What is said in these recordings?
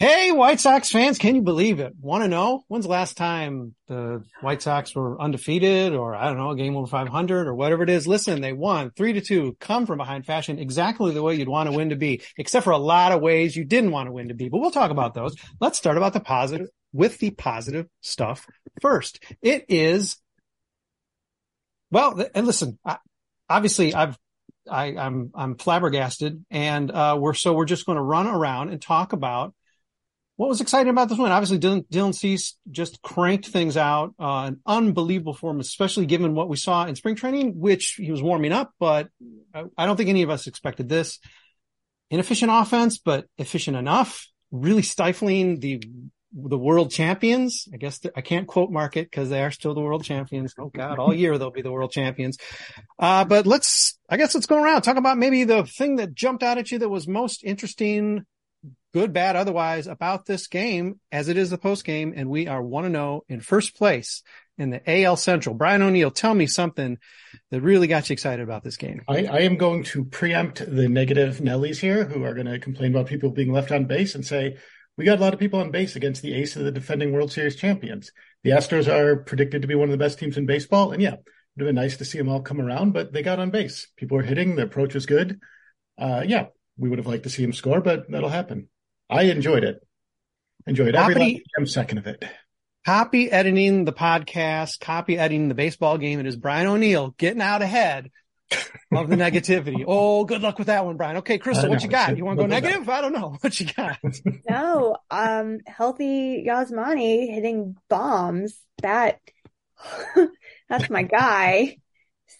Hey, White Sox fans, can you believe it? Want to know when's the last time the White Sox were undefeated or I don't know, game over 500 or whatever it is? Listen, they won three to two, come from behind fashion exactly the way you'd want to win to be, except for a lot of ways you didn't want to win to be, but we'll talk about those. Let's start about the positive with the positive stuff first. It is, well, and listen, I, obviously I've I, I'm I'm flabbergasted, and uh, we're so we're just going to run around and talk about what was exciting about this win? Obviously, Dylan, Dylan Cease just cranked things out, uh, an unbelievable form, especially given what we saw in spring training, which he was warming up, but I, I don't think any of us expected this. Inefficient offense, but efficient enough, really stifling the the world champions. I guess the, I can't quote market because they are still the world champions. Oh God, all year they'll be the world champions. Uh, but let's, I guess let's go around talk about maybe the thing that jumped out at you that was most interesting good, bad, otherwise about this game as it is the post game. And we are one to know in first place in the AL Central. Brian O'Neill, tell me something that really got you excited about this game. I, I am going to preempt the negative Nellies here who are going to complain about people being left on base and say, we got a lot of people on base against the ace of the defending World Series champions. The Astros are predicted to be one of the best teams in baseball. And yeah, it would have been nice to see them all come around, but they got on base. People were hitting. The approach was good. Uh, yeah, we would have liked to see him score, but that'll happen. I enjoyed it. Enjoyed every last second of it. Copy editing the podcast, copy editing the baseball game. It is Brian O'Neill getting out ahead of the negativity. Oh, good luck with that one, Brian. Okay, Chrystal, what you got? You want to go negative? I don't know. What you got? no, um, healthy Yasmani hitting bombs. That, that's my guy.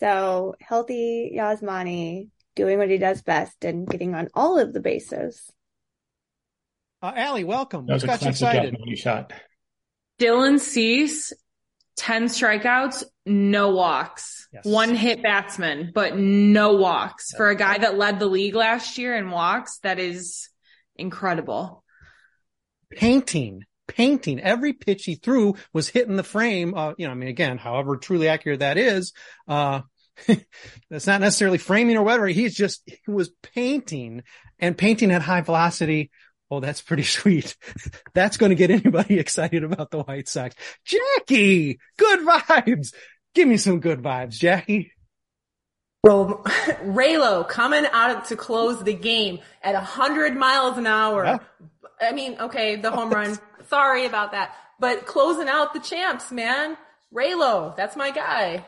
So healthy Yasmani doing what he does best and getting on all of the bases. Uh, Allie, welcome. That was What's a got you classic excited? Yasmani shot. Dylan Cease, 10 strikeouts, no walks. Yes. One hit batsman, but no walks. For a guy that led the league last year in walks, that is incredible. Painting, painting. Every pitch he threw was hitting the frame. Uh, you know, I mean, again, however truly accurate that is, uh, that's not necessarily framing or whatever. He's just, he was painting and painting at high velocity. Oh, that's pretty sweet. That's going to get anybody excited about the White Sox. Jacki, good vibes. Give me some good vibes, Jacki. Well, Raylo coming out to close the game at 100 miles an hour. Yeah. I mean, okay, the home run. Sorry about that. But closing out the champs, man. Raylo, that's my guy.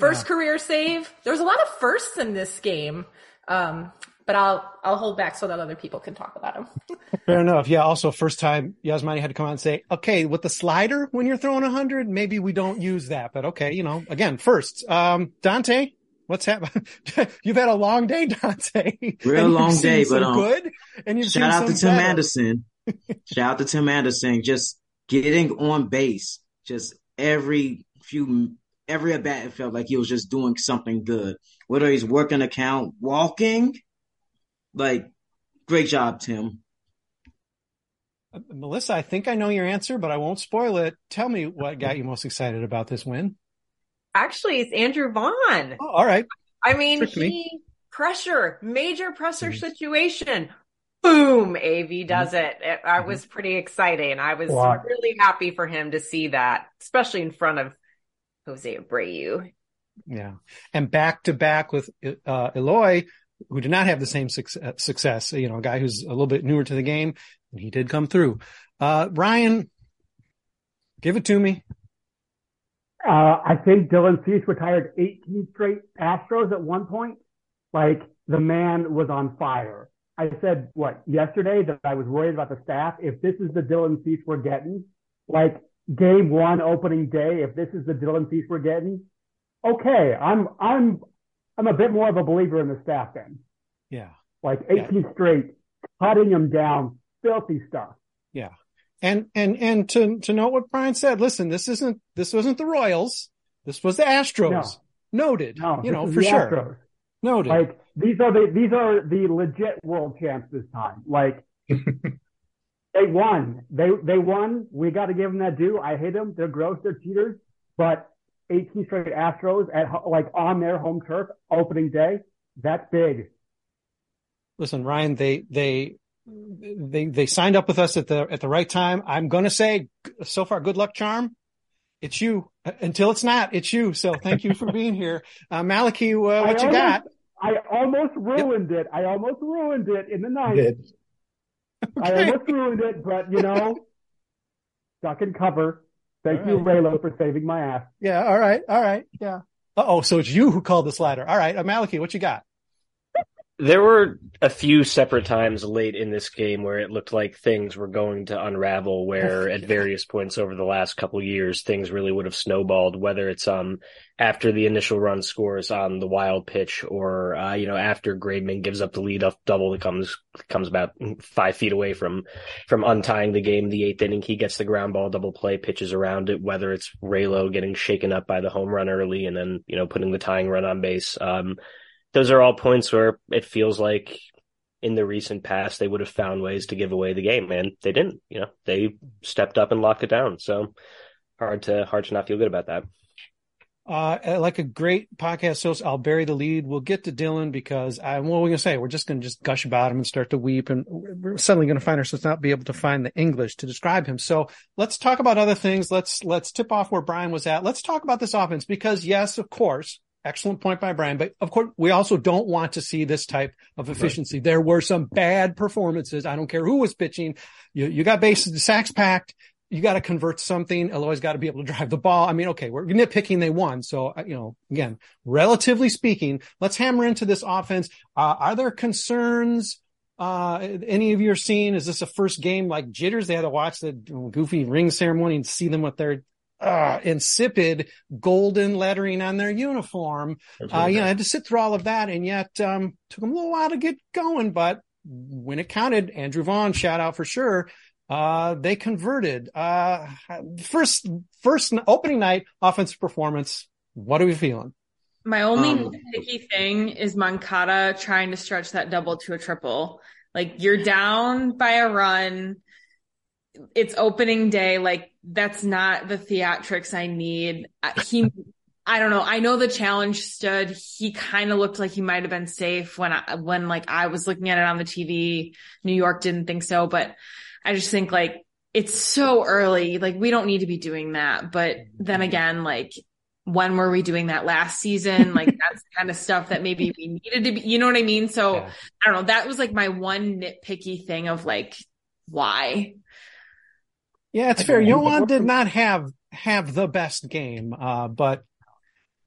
First career save. There's a lot of firsts in this game. Um, but I'll I'll hold back so that other people can talk about him. Fair enough. Yeah. Also, first time Yasmani had to come out and say, "Okay, with the slider when you're throwing a hundred, maybe we don't use that." But okay, you know, again, first, um, Dante, what's happening? you've had a long day, Dante. Real long day, but um, good. And you've shout out to Tim better. Anderson. shout out to Tim Anderson. Just getting on base, just every few every at bat, it felt like he was just doing something good. Whether he's working a count, walking, like great job, Tim. Uh, Melissa, I think I know your answer, but I won't spoil it. Tell me what got you most excited about this win. Actually, it's Andrew Vaughn. Oh, all right. I mean, Tricked he me. pressure, major pressure situation. Boom, AV does it. it I was pretty exciting. I was Wow. really happy for him to see that, especially in front of Jose Abreu. Yeah. And back to back with, uh, Eloy, who did not have the same success, success, you know, a guy who's a little bit newer to the game and he did come through. Uh, Ryan, give it to me. Uh, I think Dylan Cease retired 18 straight Astros at one point. Like the man was on fire. I said what yesterday that I was worried about the staff. If this is the Dylan Cease we're getting, like game one opening day, if this is the Dylan Cease we're getting, okay, I'm I'm I'm a bit more of a believer in the staff then. Yeah. Like 18 straight, cutting them down, filthy stuff. Yeah. And, and, and to, to note what Brian said, listen, this isn't, this wasn't the Royals. This was the Astros. Noted. No, you know, for sure. Astros. Noted. Like these are the these are the legit world champs this time. Like they won. They they won. We got to give them that due. I hate them. They're gross. They're cheaters. But 18 straight Astros at like on their home turf opening day. That's big. Listen, Ryan, they, they, they, they signed up with us at the, at the right time. I'm going to say so far, good luck charm. It's you until it's not. It's you. So thank you for being here. Uh, Malachi, uh, what I you almost, got? I almost ruined it. I almost ruined it in the night. did. I almost ruined it, but you know, duck and cover. Thank you, Raylo, for saving my ass. Yeah. All right. All right. Yeah. Uh oh. So it's you who called this ladder. All right. Malachi, what you got? There were a few separate times late in this game where it looked like things were going to unravel, where at various points over the last couple years, things really would have snowballed, whether it's, um, after the initial run scores on the wild pitch or, uh, you know, after Graveman gives up the lead off double that comes, comes about five feet away from, from untying the game. The eighth inning, he gets the ground ball double play, pitches around it, whether it's Raylo getting shaken up by the home run early and then, you know, putting the tying run on base. Um, those are all points where it feels like in the recent past they would have found ways to give away the game and they didn't you know they stepped up and locked it down so hard to hard to not feel good about that Uh, like a great podcast host, I'll bury the lead. We'll get to Dylan because I, what we going to say? We're just going to just gush about him and start to weep. And we're suddenly going to find ourselves not be able to find the English to describe him. So let's talk about other things. Let's, let's tip off where Brian was at. Let's talk about this offense because yes, of course, excellent point by Brian, but of course we also don't want to see this type of efficiency. There were some bad performances. I don't care who was pitching. You, you got bases, the sacks packed you got to convert something. Eloy's got to be able to drive the ball. I mean, okay, we're nitpicking. They won. So, uh, you know, again, relatively speaking, let's hammer into this offense. Uh, are there concerns? Uh, any of you are seeing, is this a first game like jitters? They had to watch the goofy ring ceremony and see them with their, uh, insipid golden lettering on their uniform. Uh, you know, I had to sit through all of that and yet, um, took them a little while to get going, but when it counted, Andrew Vaughn, shout out for sure. Uh, they converted. Uh, first, first opening night offensive performance. What are we feeling? My only Um, nitpicky thing is Moncada trying to stretch that double to a triple. Like you're down by a run. It's opening day. Like that's not the theatrics I need. He, I don't know. I know the challenge stood. He kind of looked like he might have been safe when I, when like I was looking at it on the TV. New York didn't think so, but I just think like it's so early. Like we don't need to be doing that. But then mm-hmm. again, like when were we doing that last season? Like that's kind of stuff that maybe we needed to be, you know what I mean? So I don't know. That was like my one nitpicky thing of like, why? Yeah, it's fair. Yoan did not have have the best game, uh, but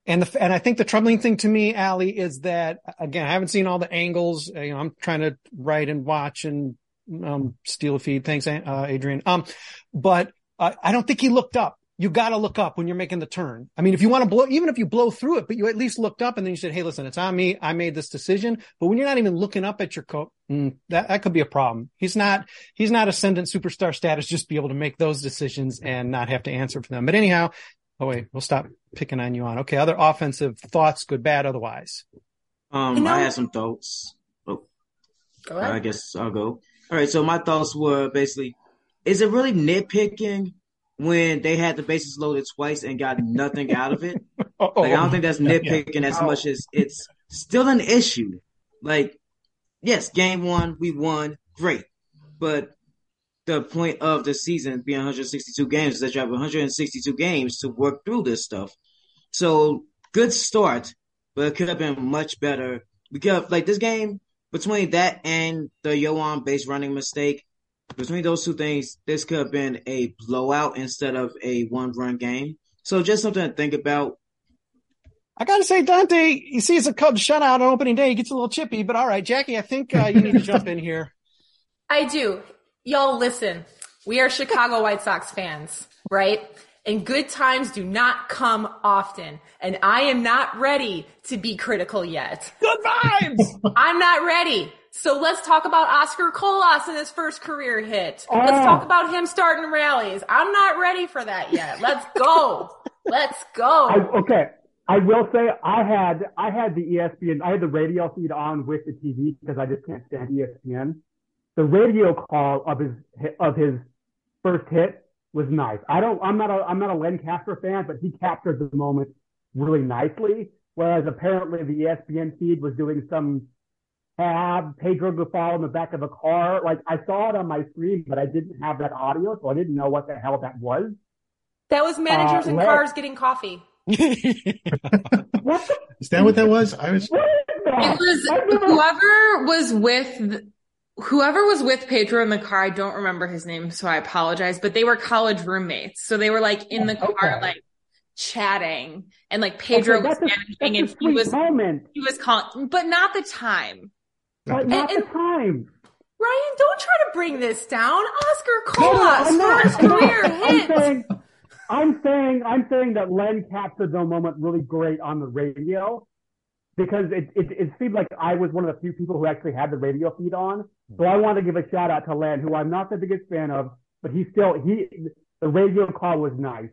And the and I think the troubling thing to me, Allie, is that again I haven't seen all the angles. You know, I'm trying to write and watch and um, steal a feed. Thanks, uh, Adrian. Um, but uh, I don't think he looked up. You got to look up when you're making the turn. I mean, if you want to blow, even if you blow through it, but you at least looked up and then you said, "Hey, listen, it's on me. I made this decision." But when you're not even looking up at your coat, mm, that that could be a problem. He's not he's not ascendant superstar status just to be able to make those decisions and not have to answer for them. But anyhow, oh wait, we'll stop picking on you on. Okay, other offensive thoughts, good, bad, otherwise. Um, You know- I had some thoughts. Oh, Go ahead. I guess I'll go. All right. So my thoughts were basically, is it really nitpicking when they had the bases loaded twice and got nothing out of it? Like, I don't think that's nitpicking as much as it's still an issue. Like, yes, game one, we won, great. But the point of the season being 162 games is that you have 162 games to work through this stuff. So, good start, but it could have been much better. Because, like, this game, between that and the Yoan base running mistake, between those two things, this could have been a blowout instead of a one run game. So, just something to think about. I gotta say, Dante, he sees a Cubs shutout on opening day. He gets a little chippy, but all right, Jacki, I think uh, you need to jump in here. I do. Y'all listen. We are Chicago White Sox fans, right? And good times do not come often. And I am not ready to be critical yet. Good vibes! I'm not ready. So let's talk about Oscar Colas and his first career hit. Let's Oh. talk about him starting rallies. I'm not ready for that yet. Let's go. Let's go. I, okay, I will say I had I had the ESPN I had the radio feed on with the TV because I just can't stand ESPN. The radio call of his of his first hit was nice. I don't I'm not a I'm not a Len Kasper fan, but he captured the moment really nicely. Whereas apparently the ESPN feed was doing some tab Pedro Grifol in the back of a car. Like I saw it on my screen, but I didn't have that audio, so I didn't know what the hell that was. that was managers Uh, let- cars getting coffee. What Is that what that was? I was. what is that? It was whoever was with whoever was with Pedro in the car. I don't remember his name, so I apologize. But they were college roommates, so they were like in the car, Okay. like chatting, and like Pedro Okay, was that's managing, a and he sweet was moment, he was calling, but not the time. but not and- the time. Ryan, don't try to bring this down. Oscar No, no, Colas, I'm not. first I'm career I'm hit. I'm saying, I'm saying that Len captured the moment really great on the radio because it, it, it seemed like I was one of the few people who actually had the radio feed on. So I want to give a shout out to Len, who I'm not the biggest fan of, but he still, he, the radio call was nice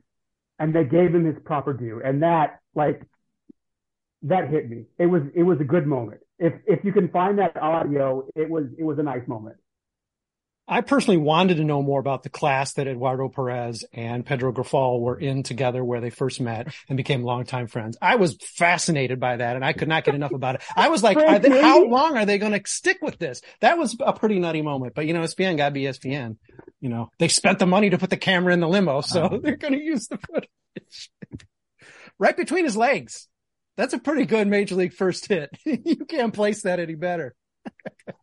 and they gave him his proper due. And that, like, that hit me. It was, it was a good moment. If, if you can find that audio, it was, it was a nice moment. I personally wanted to know more about the class that Eduardo Perez and Pedro Grifol were in together where they first met and became longtime friends. I was fascinated by that and I could not get enough about it. I was like, are they, how long are they going to stick with this? That was a pretty nutty moment, but you know, ESPN got to be ESPN. You know, they spent the money to put the camera in the limo, so uh-huh. they're going to use the footage right between his legs. That's a pretty good major league first hit. you can't place that any better.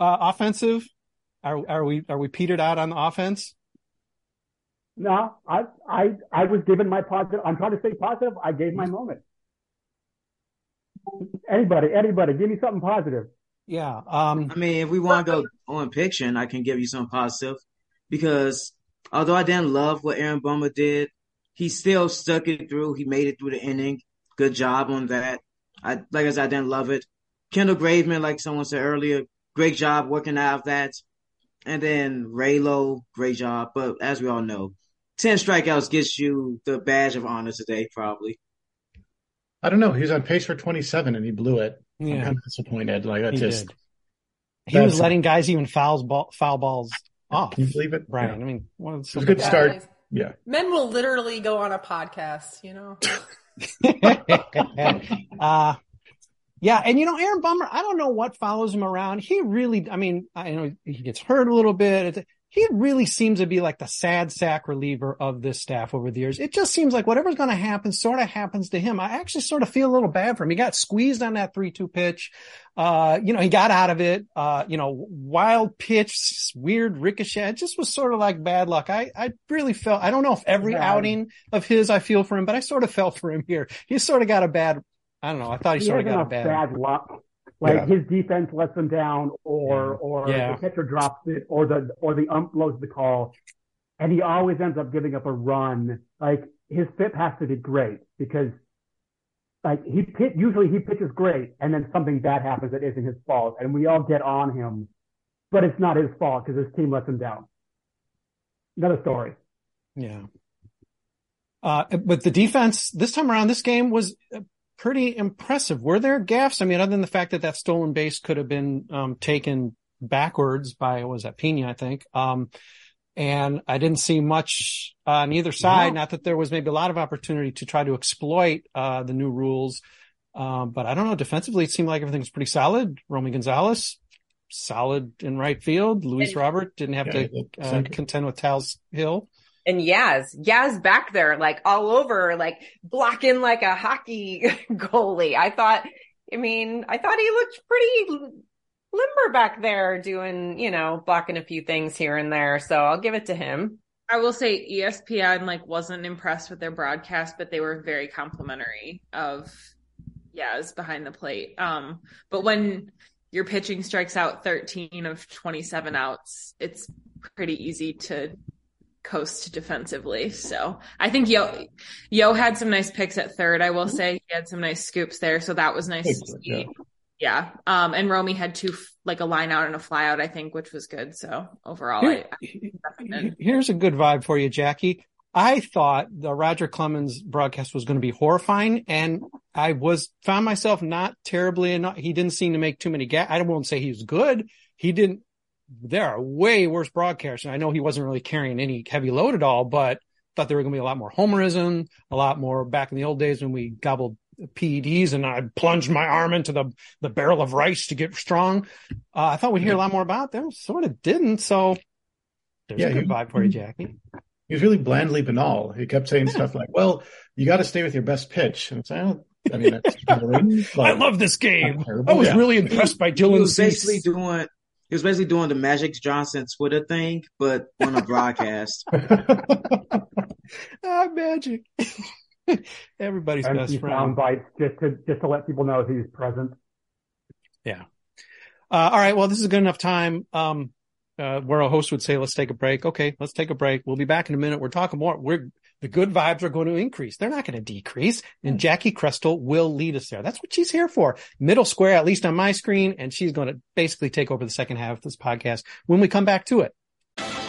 Uh, offensive, are are we are we petered out on the offense? No, I, I, I was given my positive. I'm trying to stay positive. I gave my moment. Anybody, anybody, give me something positive. Yeah. Um, I mean, if we want to go on pitching, I can give you some positive because although I didn't love what Aaron Bummer did, he still stuck it through. He made it through the inning. Good job on that. I like I said, I didn't love it. Kendall Graveman, like someone said earlier, great job working out of that. And then Raylo, great job. But as we all know, ten strikeouts gets you the badge of honor today, probably. I don't know. He was on pace for 27 and he blew it. I'm Yeah. kind of disappointed. Like that's He just. did. he was letting guys even fouls ball, foul balls off. Can you believe it? Brian, Yeah. I mean, what It was a good Yeah, start. guys. Yeah. Men will literally go on a podcast, you know? uh, yeah, and you know, Aaron Bummer, I don't know what follows him around. He really, I mean, I know he gets hurt a little bit. He really seems to be like the sad sack reliever of this staff over the years. It just seems like whatever's going to happen sort of happens to him. I actually sort of feel a little bad for him. He got squeezed on that 3-2 pitch. Uh, you know, he got out of it. Uh, you know, wild pitch, weird ricochet. It just was sort of like bad luck. I, I really felt, I don't know if every Yeah. outing of his I feel for him, but I sort of felt for him here. He sort of got a bad, I don't know. I thought he, he sort of got a bad. bad luck. Like Yeah. his defense lets him down, or or Yeah. the catcher drops it, or the or the ump blows the call, and he always ends up giving up a run. Like his FIP has to be great because, like he pit usually he pitches great, and then something bad happens that isn't his fault, and we all get on him, but it's not his fault because his team lets him down. Another story. Yeah. Uh, but the defense this time around, this game was pretty impressive. Were there gaffes? I mean, other than the fact that that stolen base could have been, um, taken backwards by, what was that Pena, I think. Um, and I didn't see much on either side. No. Not that there was maybe a lot of opportunity to try to exploit, uh, the new rules. Um, but I don't know. Defensively, it seemed like everything was pretty solid. Romy Gonzalez, solid in right field. Luis Robert didn't have Yeah, to, uh, contend with Tal's Hill. And Yaz, Yaz back there, like all over, like blocking like a hockey goalie. I thought, I mean, I thought he looked pretty limber back there doing, you know, blocking a few things here and there. So I'll give it to him. I will say ESPN like wasn't impressed with their broadcast, but they were very complimentary of Yaz behind the plate. Um, but when your pitching strikes out 13 of 27 outs, it's pretty easy to coast defensively. So I think Yo Yo had some nice picks at third. I will say he had some nice scoops there, so that was nice to Excellent, see. yeah. Yeah. Um, and Romy had two, like a line out and a fly out, I think, which was good. So overall, Here- I, I Here's a good vibe for you, Jacki. I thought the Roger Clemens broadcast was going to be horrifying, and I was found myself not terribly. Enough. He didn't seem to make too many gaps. I won't say he was good. He didn't. There are way worse broadcasts, and I know he wasn't really carrying any heavy load at all. But thought there were going to be a lot more homerism, a lot more back in the old days when we gobbled PEDs and I plunged my arm into the the barrel of rice to get strong. Uh, I thought we'd hear a lot more about them. Sort of didn't. So there's Yeah, a good you- vibe for you, Jacki. He was really blandly banal. He kept saying stuff like, "Well, you got to stay with your best pitch." And it's, I, don't, I mean, that's boring, I love this game. I was Yeah. really impressed by He Dylan was basically doing he was basically doing the Magic Johnson Twitter thing, but on a broadcast. Ah, magic. Everybody's best friend. sound bites just to just to let people know he's present. Yeah. Uh, all right. Well, this is good enough time. Um, uh, where a host would say, let's take a break. Okay. Let's take a break. We'll be back in a minute. We're talking more. We're, the good vibes are going to increase. They're not going to decrease. And hmm. Jacki Krestel will lead us there. That's what she's here for. Middle square, at least on my screen. And she's going to basically take over the second half of this podcast when we come back to it.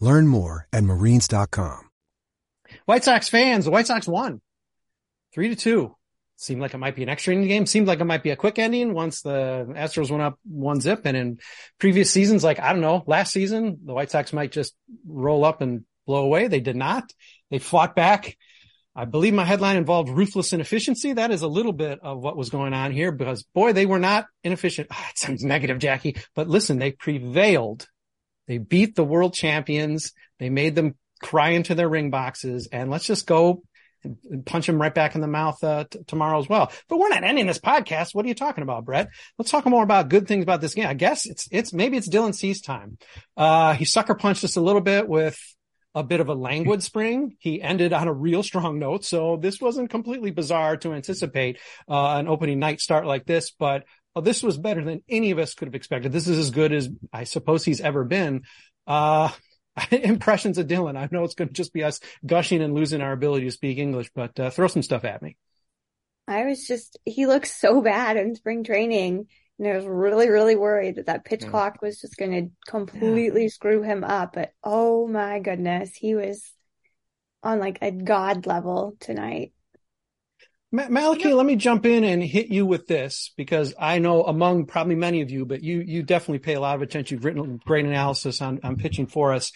Learn more at marines.com. White Sox fans, the White Sox won three to two. Seemed like it might be an extra inning game. Seemed like it might be a quick ending once the Astros went up one zip. And in previous seasons, like, I don't know, last season, the White Sox might just roll up and blow away. They did not. They fought back. I believe my headline involved ruthless inefficiency. That is a little bit of what was going on here because boy, they were not inefficient. Ah, it sounds negative, Jacki, but listen, they prevailed. They beat the world champions. They made them cry into their ring boxes and let's just go and, punch them right back in the mouth uh, t- tomorrow as well. But we're not ending this podcast. What are you talking about, Brett? Let's talk more about good things about this game. I guess it's, it's, maybe it's Dylan Cease time. Uh, he sucker punched us a little bit with, a bit of a languid spring. He ended on a real strong note. So this wasn't completely bizarre to anticipate uh, an opening night start like this, but oh, this was better than any of us could have expected. This is as good as I suppose he's ever been. Uh, impressions of Dylan. I know it's going to just be us gushing and losing our ability to speak English, but uh, throw some stuff at me. I was just, he looked so bad in spring training. And I was really, really worried that that pitch yeah. clock was just going to completely yeah. screw him up. But oh my goodness, he was on like a god level tonight. Malachi, let me jump in and hit you with this because I know among probably many of you, but you you definitely pay a lot of attention. You've written great analysis on, on pitching for us.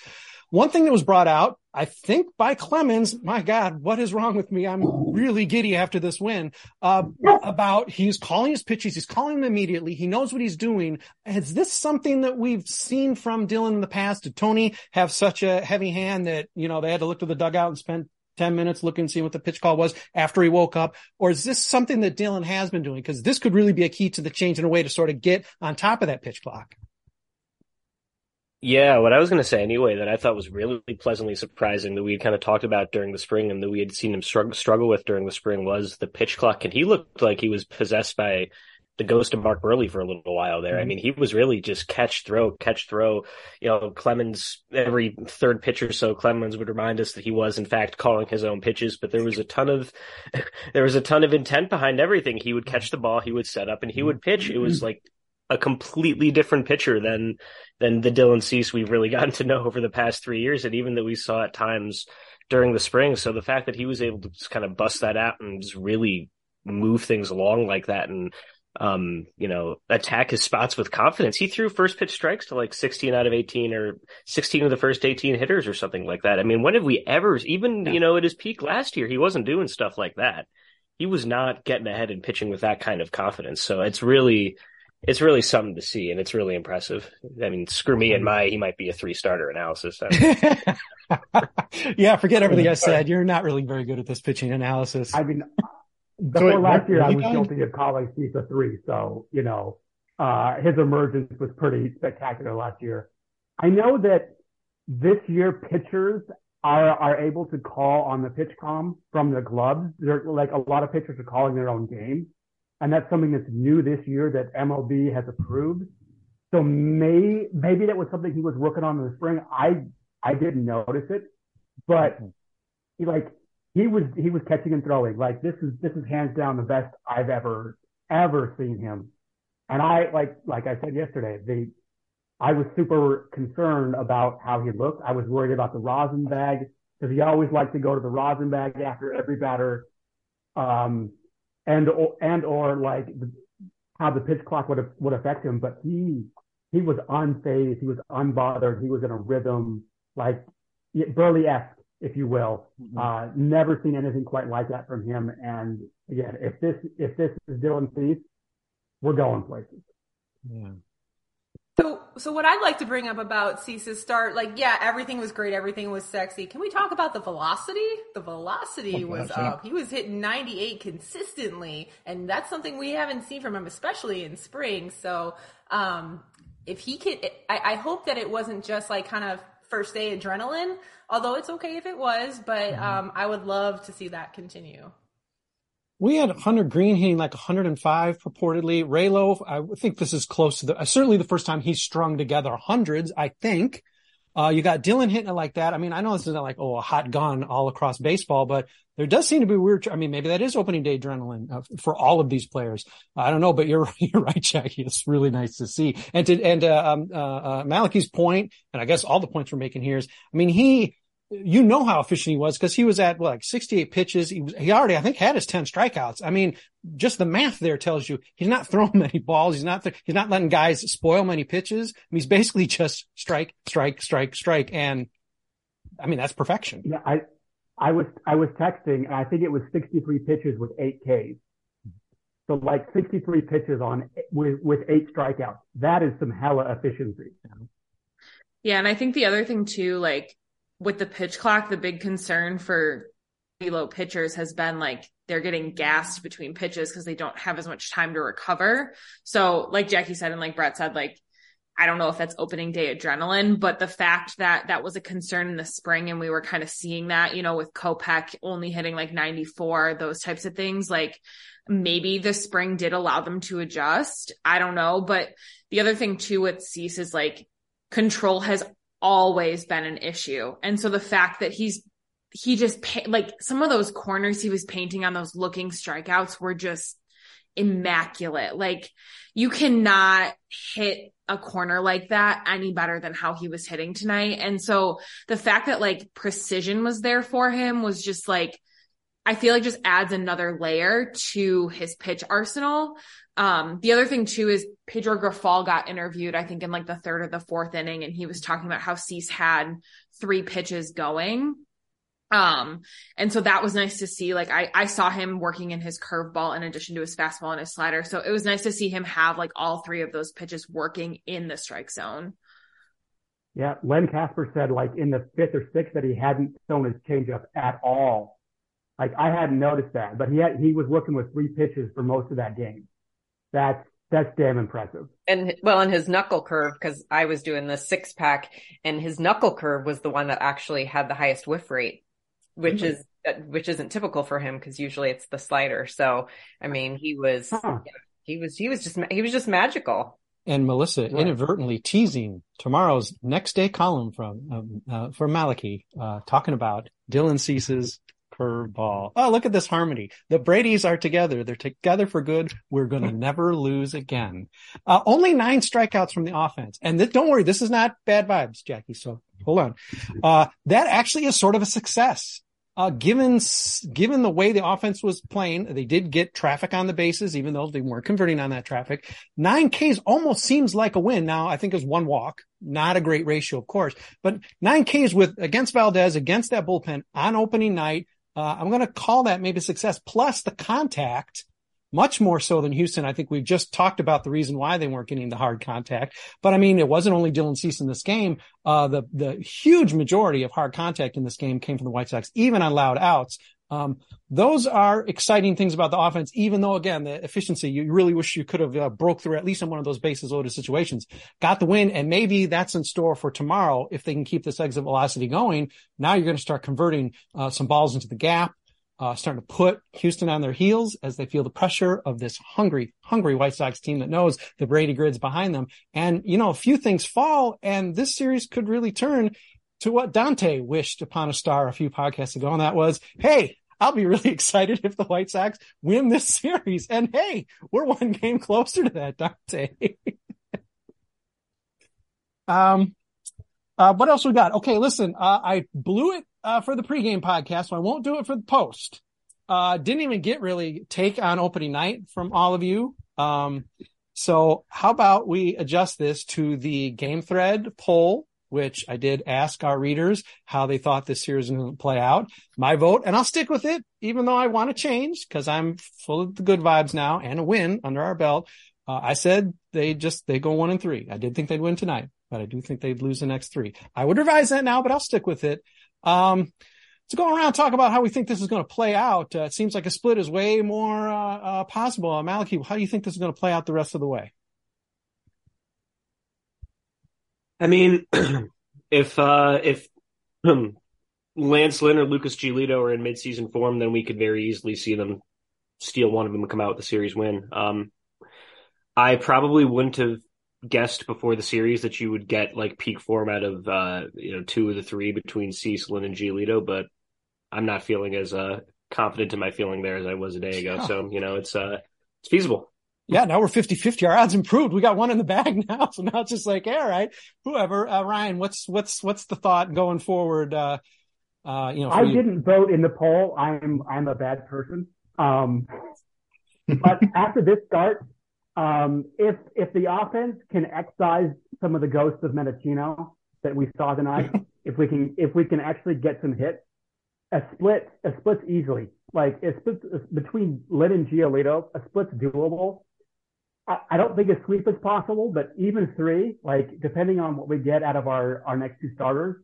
One thing that was brought out, I think by Clemens, my God, what is wrong with me? I'm really giddy after this win, uh, about he's calling his pitches. He's calling them immediately. He knows what he's doing. Is this something that we've seen from Dylan in the past? Did Tony have such a heavy hand that, you know, they had to look to the dugout and spend 10 minutes looking, seeing what the pitch call was after he woke up? Or is this something that Dylan has been doing? Cause this could really be a key to the change in a way to sort of get on top of that pitch clock. Yeah, what I was going to say anyway that I thought was really pleasantly surprising that we had kind of talked about during the spring and that we had seen him struggle, struggle with during the spring was the pitch clock. And he looked like he was possessed by the ghost of Mark Buehrle for a little while there. Mm-hmm. I mean, he was really just catch, throw, catch, throw. You know, Clemens, every third pitch or so, Clemens would remind us that he was in fact calling his own pitches, but there was a ton of, there was a ton of intent behind everything. He would catch the ball, he would set up and he would pitch. It was mm-hmm. like a completely different pitcher than than the Dylan Cease we've really gotten to know over the past three years, and even that we saw at times during the spring. So the fact that he was able to just kind of bust that out and just really move things along like that, and um, you know, attack his spots with confidence. He threw first pitch strikes to like 16 out of 18 or 16 of the first 18 hitters or something like that. I mean, when have we ever, even, you know, at his peak last year, he wasn't doing stuff like that. He was not getting ahead and pitching with that kind of confidence. So it's really, it's really something to see, and it's really impressive. I mean, screw me and my he might be a three starter analysis. yeah, forget everything I said. You're not really very good at this pitching analysis. I mean, before so last year, I was guilty of calling Steve a three, so you know, uh, his emergence was pretty spectacular last year. I know that this year pitchers are are able to call on the pitch com from the clubs. They're like a lot of pitchers are calling their own game and that's something that's new this year that MLB has approved. So may, maybe that was something he was working on in the spring. I I didn't notice it, but he like he was he was catching and throwing. Like this is this is hands down the best I've ever ever seen him. And I like like I said yesterday, the I was super concerned about how he looked. I was worried about the rosin bag because he always liked to go to the rosin bag after every batter. Um, and or, and or like how the pitch clock would would affect him. But he he was unfazed, he was unbothered, he was in a rhythm like Buehrle esque, if you will. Mm-hmm. Uh, never seen anything quite like that from him. And again, if this if this is Dylan Cease, we're going places. Yeah. So, so what I'd like to bring up about Cease's start, like, yeah, everything was great, everything was sexy. Can we talk about the velocity? The velocity oh, was up. He was hitting 98 consistently, and that's something we haven't seen from him, especially in spring. So, um, if he could, I, I hope that it wasn't just like kind of first day adrenaline, although it's okay if it was, but mm-hmm. um, I would love to see that continue. We had Hunter Greene hitting like 105 purportedly. Raylo, I think this is close to the, certainly the first time he's strung together hundreds, I think. Uh, you got Dylan hitting it like that. I mean, I know this isn't like, oh, a hot gun all across baseball, but there does seem to be weird. I mean, maybe that is opening day adrenaline uh, for all of these players. I don't know, but you're, you're right, Jacki. It's really nice to see. And to, and, uh, um, uh, uh, point, and I guess all the points we're making here is, I mean, he, you know how efficient he was because he was at what, like 68 pitches. He was, he already, I think, had his 10 strikeouts. I mean, just the math there tells you he's not throwing many balls. He's not, th- he's not letting guys spoil many pitches. I mean, he's basically just strike, strike, strike, strike. And I mean, that's perfection. Yeah. I, I was, I was texting and I think it was 63 pitches with eight Ks. So like 63 pitches on with, with eight strikeouts. That is some hella efficiency. Yeah. And I think the other thing too, like, with the pitch clock, the big concern for low pitchers has been like they're getting gassed between pitches because they don't have as much time to recover. So, like Jacki said, and like Brett said, like I don't know if that's opening day adrenaline, but the fact that that was a concern in the spring and we were kind of seeing that, you know, with Kopech only hitting like 94, those types of things, like maybe the spring did allow them to adjust. I don't know. But the other thing too with Cease is like control has always been an issue. And so the fact that he's, he just like some of those corners he was painting on those looking strikeouts were just immaculate. Like you cannot hit a corner like that any better than how he was hitting tonight. And so the fact that like precision was there for him was just like, I feel like just adds another layer to his pitch arsenal. Um, the other thing too is Pedro Grifol got interviewed, I think in like the third or the fourth inning, and he was talking about how Cease had three pitches going um, and so that was nice to see. Like I, I saw him working in his curveball in addition to his fastball and his slider. So it was nice to see him have like all three of those pitches working in the strike zone. Yeah. Len Kasper said like in the fifth or sixth that he hadn't thrown his changeup at all. Like I hadn't noticed that, but he had, he was working with three pitches for most of that game. That's, that's damn impressive. And well, and his knuckle curve, because I was doing the six pack and his knuckle curve was the one that actually had the highest whiff rate which mm-hmm. is which isn't typical for him because usually it's the slider. So I mean, he was huh. he was he was just he was just magical. And Melissa right. inadvertently teasing tomorrow's next day column from um, uh, from Malachi, uh, talking about Dylan Cease's curveball. Oh, look at this harmony. The Brady's are together. They're together for good. We're going to never lose again. Uh, only nine strikeouts from the offense. And th- don't worry, this is not bad vibes, Jacki. So hold on. Uh, that actually is sort of a success. Uh, given given the way the offense was playing, they did get traffic on the bases, even though they weren't converting on that traffic. Nine Ks almost seems like a win. Now, I think it was one walk, not a great ratio, of course, but nine Ks with against Valdez, against that bullpen on opening night. Uh, I'm going to call that maybe success. Plus the contact much more so than Houston. I think we've just talked about the reason why they weren't getting the hard contact. But I mean, it wasn't only Dylan Cease in this game. Uh, the, the huge majority of hard contact in this game came from the White Sox, even on loud outs. Um, those are exciting things about the offense, even though again, the efficiency, you really wish you could have uh, broke through at least in one of those bases loaded situations, got the win. And maybe that's in store for tomorrow. If they can keep this exit velocity going, now you're going to start converting, uh, some balls into the gap uh, starting to put Houston on their heels as they feel the pressure of this hungry, hungry White Sox team that knows the Brady grid's behind them. And, you know, a few things fall and this series could really turn to what Dante wished upon a star a few podcasts ago. And that was, Hey, I'll be really excited if the White Sox win this series. And hey, we're one game closer to that, Dante. um, uh, what else we got? Okay, listen, uh, I blew it uh, for the pregame podcast, so I won't do it for the post. Uh, didn't even get really take on opening night from all of you. Um, so how about we adjust this to the game thread poll, which I did ask our readers how they thought this series to play out. My vote, and I'll stick with it, even though I want to change because I'm full of the good vibes now and a win under our belt. Uh, I said they just, they go one and three. I did think they'd win tonight, but I do think they'd lose the next three. I would revise that now, but I'll stick with it. Um, to go around talk about how we think this is going to play out. Uh, it seems like a split is way more uh, uh, possible. Malachi, how do you think this is going to play out the rest of the way? I mean, if uh, if um, Lance Lynn or Lucas Giolito are in midseason form, then we could very easily see them steal one of them and come out with the series win. Um, I probably wouldn't have guessed before the series that you would get like peak form out of uh, you know two of the three between Cecil and Giolito, but I'm not feeling as uh, confident in my feeling there as I was a day ago. So you know it's uh, it's feasible. Yeah, now we're 50-50. Our odds improved. We got one in the bag now. So now it's just like, all right, whoever. Uh, Ryan, what's what's what's the thought going forward? Uh, uh, you know, I you? didn't vote in the poll. I'm I'm a bad person. Um, but after this start, um, if if the offense can excise some of the ghosts of Mendocino that we saw tonight, if we can if we can actually get some hits, a split a split's easily like a split between Lynn and Giolito, a split's doable. I, don't think a sweep is possible, but even three, like depending on what we get out of our our next two starters,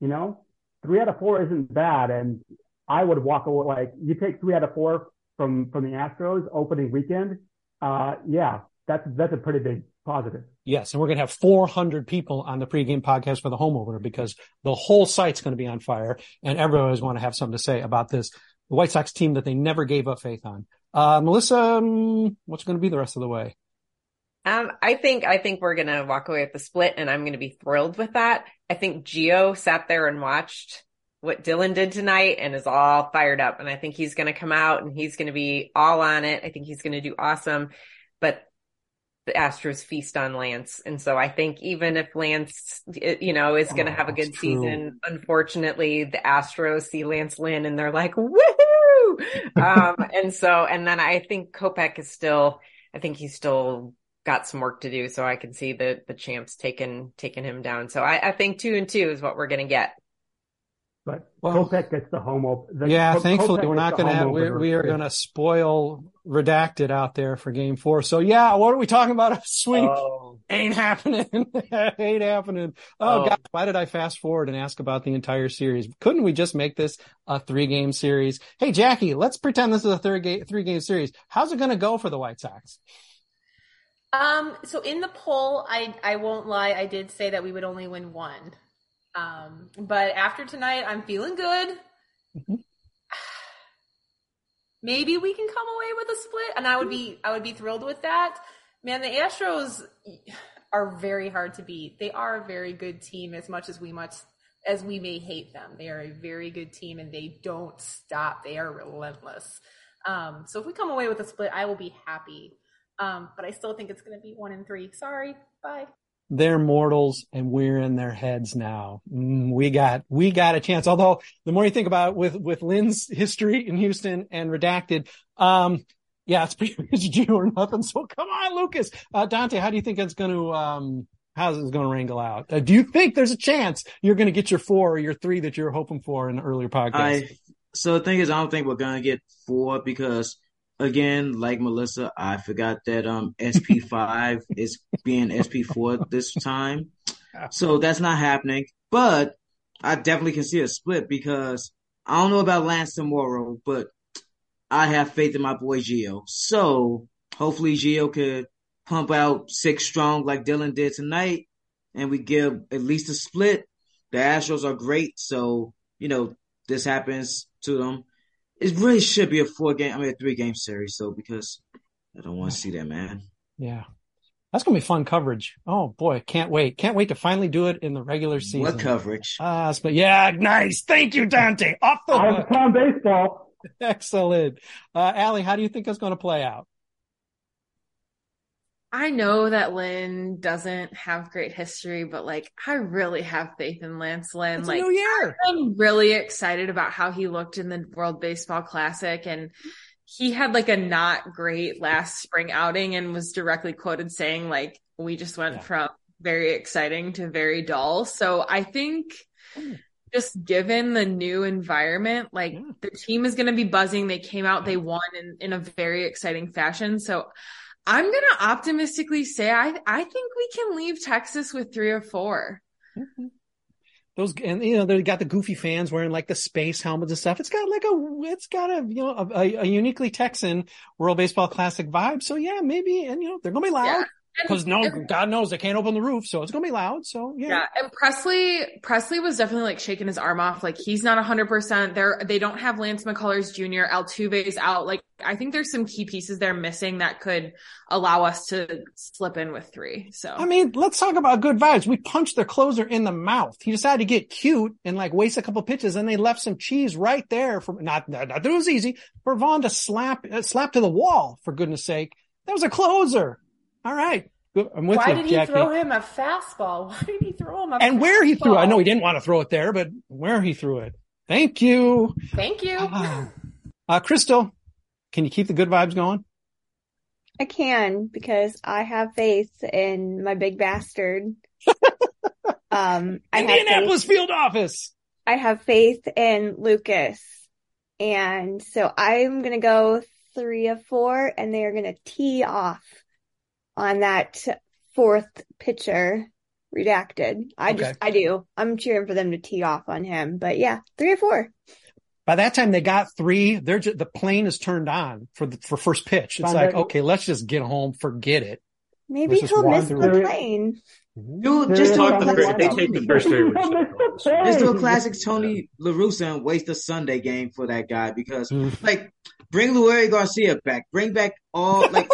you know, three out of four isn't bad, and I would walk away like you take three out of four from from the Astros opening weekend uh, yeah, that's that's a pretty big Positive. Yes, and we're going to have 400 people on the pregame podcast for the home opener because the whole site's going to be on fire, and is going to have something to say about this the White Sox team that they never gave up faith on. Uh, Melissa, um, what's going to be the rest of the way? Um, I think I think we're gonna walk away with the split, and I'm gonna be thrilled with that. I think Geo sat there and watched what Dylan did tonight and is all fired up, and I think he's gonna come out and he's gonna be all on it. I think he's gonna do awesome, but the Astros feast on Lance, and so I think even if Lance, you know, is gonna Oh, have a good true. season, unfortunately, the Astros see Lance Lynn and they're like, woohoo! um, and so, and then I think Kopech is still, I think he's still got some work to do. So I can see the, the champs taking, taking him down. So I, I think two and two is what we're going to get. But Well- Kopech gets the home opener. yeah, thankfully we're not going to have, we're, we are going to spoil redacted out there for game four. So yeah, what are we talking about? A sweep Oh, ain't happening. ain't happening. Oh, Oh. God, why did I fast forward and ask about the entire series? Couldn't we just make this a three game series? Hey, Jacki, let's pretend this is a third game, three game series. How's it going to go for the White Sox? Um, so in the poll, I I won't lie, I did say that we would only win one. Um, but after tonight, I'm feeling good. Mhm. Maybe we can come away with a split, and I would be I would be thrilled with that. Man, the Astros are very hard to beat. They are a very good team, as much as we much as we may hate them. They are a very good team, and they don't stop. They are relentless. Um, so if we come away with a split, I will be happy. Um, but I still think it's going to be one in three. Sorry. Bye. They're mortals and we're in their heads now. Mm, we got, we got a chance. Although the more you think about it, with, with Lynn's history in Houston and redacted, um, yeah, it's pretty much or nothing. So come on, Lucas. Uh, Dante, how do you think it's going to, um, how's it going to wrangle out? Uh, do you think there's a chance you're going to get your four or your three that you're hoping for in the earlier podcast? I so the thing is, I don't think we're gonna get four because again, like Melissa, I forgot that um SP five is being SP four this time, so that's not happening. But I definitely can see a split because I don't know about Lance tomorrow, but I have faith in my boy Gio. So hopefully Gio could pump out six strong like Dylan did tonight, and we give at least a split. The Astros are great, so you know this happens to them. It really should be a four game, I mean a three game series. So because I don't want to see that, man. yeah. That's going to be fun coverage. Oh boy. Can't wait. Can't wait to finally do it in the regular season. What coverage? Ah, but yeah, nice. Thank you, Dante. Off the Out hook. of town baseball. Excellent. Uh, Allie, how do you think it's going to play out? I know that Lynn doesn't have great history, but like I really have faith in Lance Lynn. It's like new year. I'm really excited about how he looked in the World Baseball Classic and he had like a not great last spring outing and was directly quoted saying like we just went Yeah. from very exciting to very dull. So I think Mm. Just given the new environment, like Yeah. the team is going to be buzzing. They came out, they won in, in a very exciting fashion. So I'm going to optimistically say I, I think we can leave Texas with three or four. Mm-hmm. Those and you know they got the goofy fans wearing like the space helmets and stuff. It's got like a it's got a you know a, a uniquely Texan World Baseball Classic vibe. So yeah, maybe and you know they're gonna be loud Yeah. Because no and- God knows they can't open the roof, so it's gonna be loud. So yeah, Yeah, and Pressly Pressly was definitely like shaking his arm off. Like he's not hundred percent. They're they don't have Lance McCullers Jr. Altuve's out. Like I think there's some key pieces they're missing that could allow us to slip in with three. So I mean, let's talk about good vibes. We punched their closer in the mouth. He decided to get cute and like waste a couple pitches, and they left some cheese right there for not not that it was easy for Vaughn to slap uh, slap to the wall. For goodness sake, that was a closer. All right, I'm with Why you, did he Jacki. throw him a fastball? Why did he throw him a and where he threw it, I know he didn't want to throw it there, but where he threw it. Thank you, Thank you. Ah. uh, Chrystal. Can you keep the good vibes going? I can because I have faith in my big bastard. um, I have faith, Indianapolis field office. I have faith in Lucas. And so I'm going to go three of four and they are going to tee off on that fourth pitcher redacted. I Okay. just, I do. I'm cheering for them to tee off on him, but yeah, three or four. By that time they got three. They're just, the plane is turned on for the, for first pitch. It's Fine, like, okay, let's just get home. Forget it. Maybe versus he'll miss Wander- the plane. Mm-hmm. Dude, just talk They the take- they take the first three. Just do a classic Tony LaRussa and waste a Sunday game for that guy because, mm. like, bring Leury Garcia back, bring back all like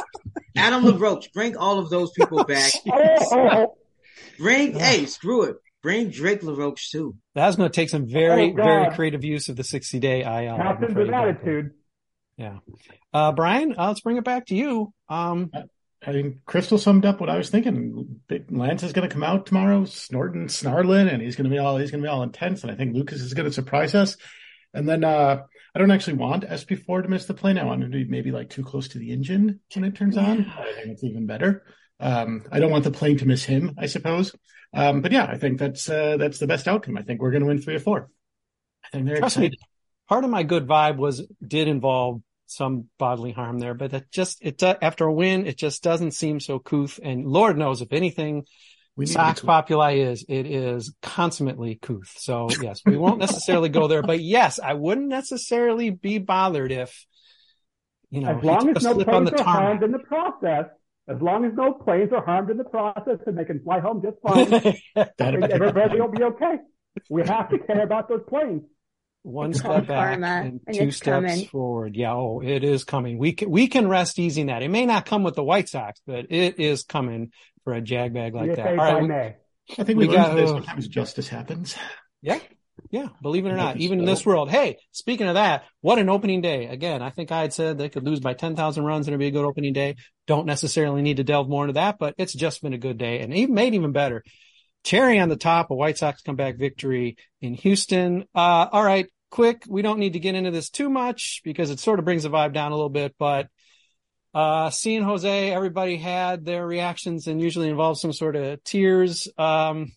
Adam LaRoche, bring all of those people back. Bring, hey, screw it, bring Drake LaRoche too. That's going to take some very, Oh, very creative use of the 60 day IL. I'm Captain's afraid with attitude. Yeah. Uh, Brian, uh, let's bring it back to you. Um, I mean, Chrystal summed up what I was thinking. Lance is going to come out tomorrow, snorting, snarling, and he's going to be all he's going to be all intense. And I think Lucas is going to surprise us. And then uh, I don't actually want SP4 to miss the plane. I want him to be maybe like too close to the engine when it turns on. I think it's even better. Um, I don't want the plane to miss him, I suppose. Um, but yeah, I think that's uh, that's the best outcome. I think we're going to win three or four. I think they're trust excited. me, part of my good vibe was, did involve some bodily harm there, but it just, it, after a win, it just doesn't seem so couth. And Lord knows if anything, We need Sox to- Populi is, it is consummately couth. So yes, we won't necessarily go there, but yes, I wouldn't necessarily be bothered if, you know, as long as no slip on planes the are tarmac. harmed in the process, as long as no planes are harmed in the process and they can fly home just fine, everybody will be okay. We have to care about those planes. One step back karma, and and two steps coming. forward. Yeah, oh, it is coming. We can we can rest easy in that. It may not come with the White Sox, but it is coming for a jag bag like CFA that. All by right, we- May. I think we, we got- that sometimes justice happens. yeah, yeah. Believe it or not, it's even in this world. Hey, speaking of that, what an opening day! Again, I think I had said they could lose by ten thousand runs and it'd be a good opening day. Don't necessarily need to delve more into that, but it's just been a good day and even made even better. Cherry on the top, a White Sox comeback victory in Houston. Uh, all right, quick. We don't need to get into this too much because it sort of brings the vibe down a little bit, but uh, seeing Jose, everybody had their reactions and usually involves some sort of tears, um,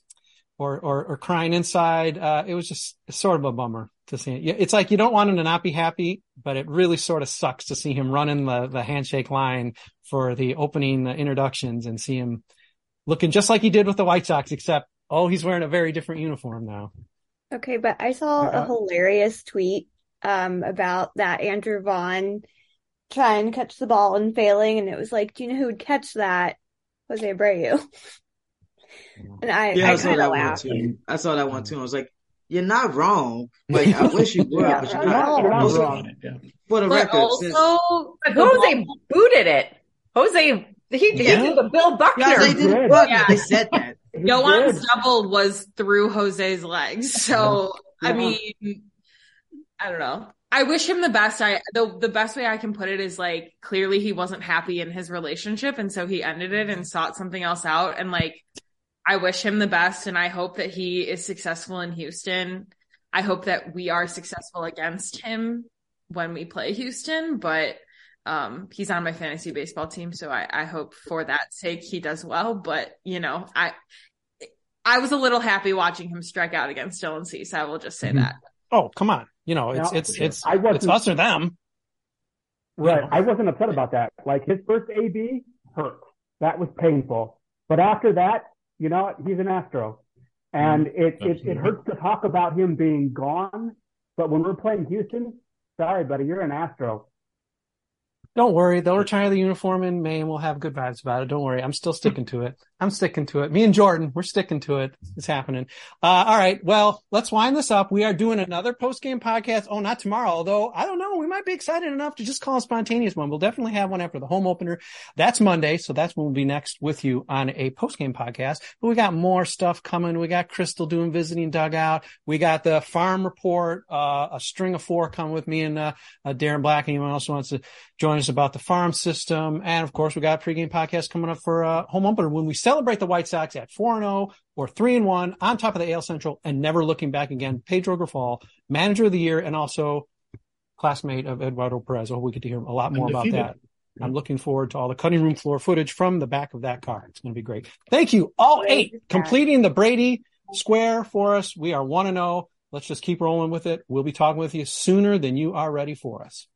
or, or, or crying inside. Uh, it was just sort of a bummer to see it. It's like you don't want him to not be happy, but it really sort of sucks to see him running the, the handshake line for the opening introductions and see him looking just like he did with the White Sox, except, oh, he's wearing a very different uniform now. Okay, but I saw a Uh-uh. hilarious tweet um about that Andrew Vaughn trying to catch the ball and failing, and it was like, do you know who would catch that? Jose Abreu. And I, Yeah, I, I saw that of one too. I saw that one too. I was like, "You're not wrong. Like, I wish you were, Yeah, but you're you're not." not- you're not wrong. Yeah. For the But record, since- but Jose booted it. Jose, he, he did the Bill Buckner. Yeah, they did. did. Well, Yeah. They said that. Yoan's double was through Jose's legs. So, I mean, I don't know. I wish him the best. I the the best way I can put it is like clearly he wasn't happy in his relationship and so he ended it and sought something else out and like I wish him the best and I hope that he is successful in Houston. I hope that we are successful against him when we play Houston, but um he's on my fantasy baseball team so I I hope for that sake he does well, but you know, I I was a little happy watching him strike out against Dylan Cease. I will just say Mhm. that. Oh, come on. You know, it's, Now, it's, it's, I wasn't- it's us or them. Right. I wasn't upset about that. Like his first AB hurt. That was painful. But after that, you know, he's an Astro. And it, it, it hurts to talk about him being gone. But when we're playing Houston, sorry, buddy, you're an Astro. Don't worry. They'll retire the uniform in May and we'll have good vibes about it. Don't worry. I'm still sticking to it. I'm sticking to it. Me and Jordan, we're sticking to it. It's happening. Uh, all right. Well, let's wind this up. We are doing another post game podcast. Oh, not tomorrow, although I don't know. We might be excited enough to just call a spontaneous one. We'll definitely have one after the home opener. That's Monday. So that's when we'll be next with you on a post game podcast. But we got more stuff coming. We got Chrystal doing visiting dugout. We got the farm report, uh, a string of four coming with me and, uh, uh Darren Black. Anyone else wants to join us about the farm system. And of course, we got a pregame podcast coming up for uh, home opener when we celebrate the White Sox at 4 and 0 or 3 and 1 on top of the AL Central and never looking back again. Pedro Grifol, manager of the year and also classmate of Eduardo Perez. I hope we get to hear a lot more about that. I'm looking forward to all the cutting room floor footage from the back of that car. It's going to be great. Thank you, all eight, completing the Brady square for us. We are 1 and 0. Let's just keep rolling with it. We'll be talking with you sooner than you are ready for us.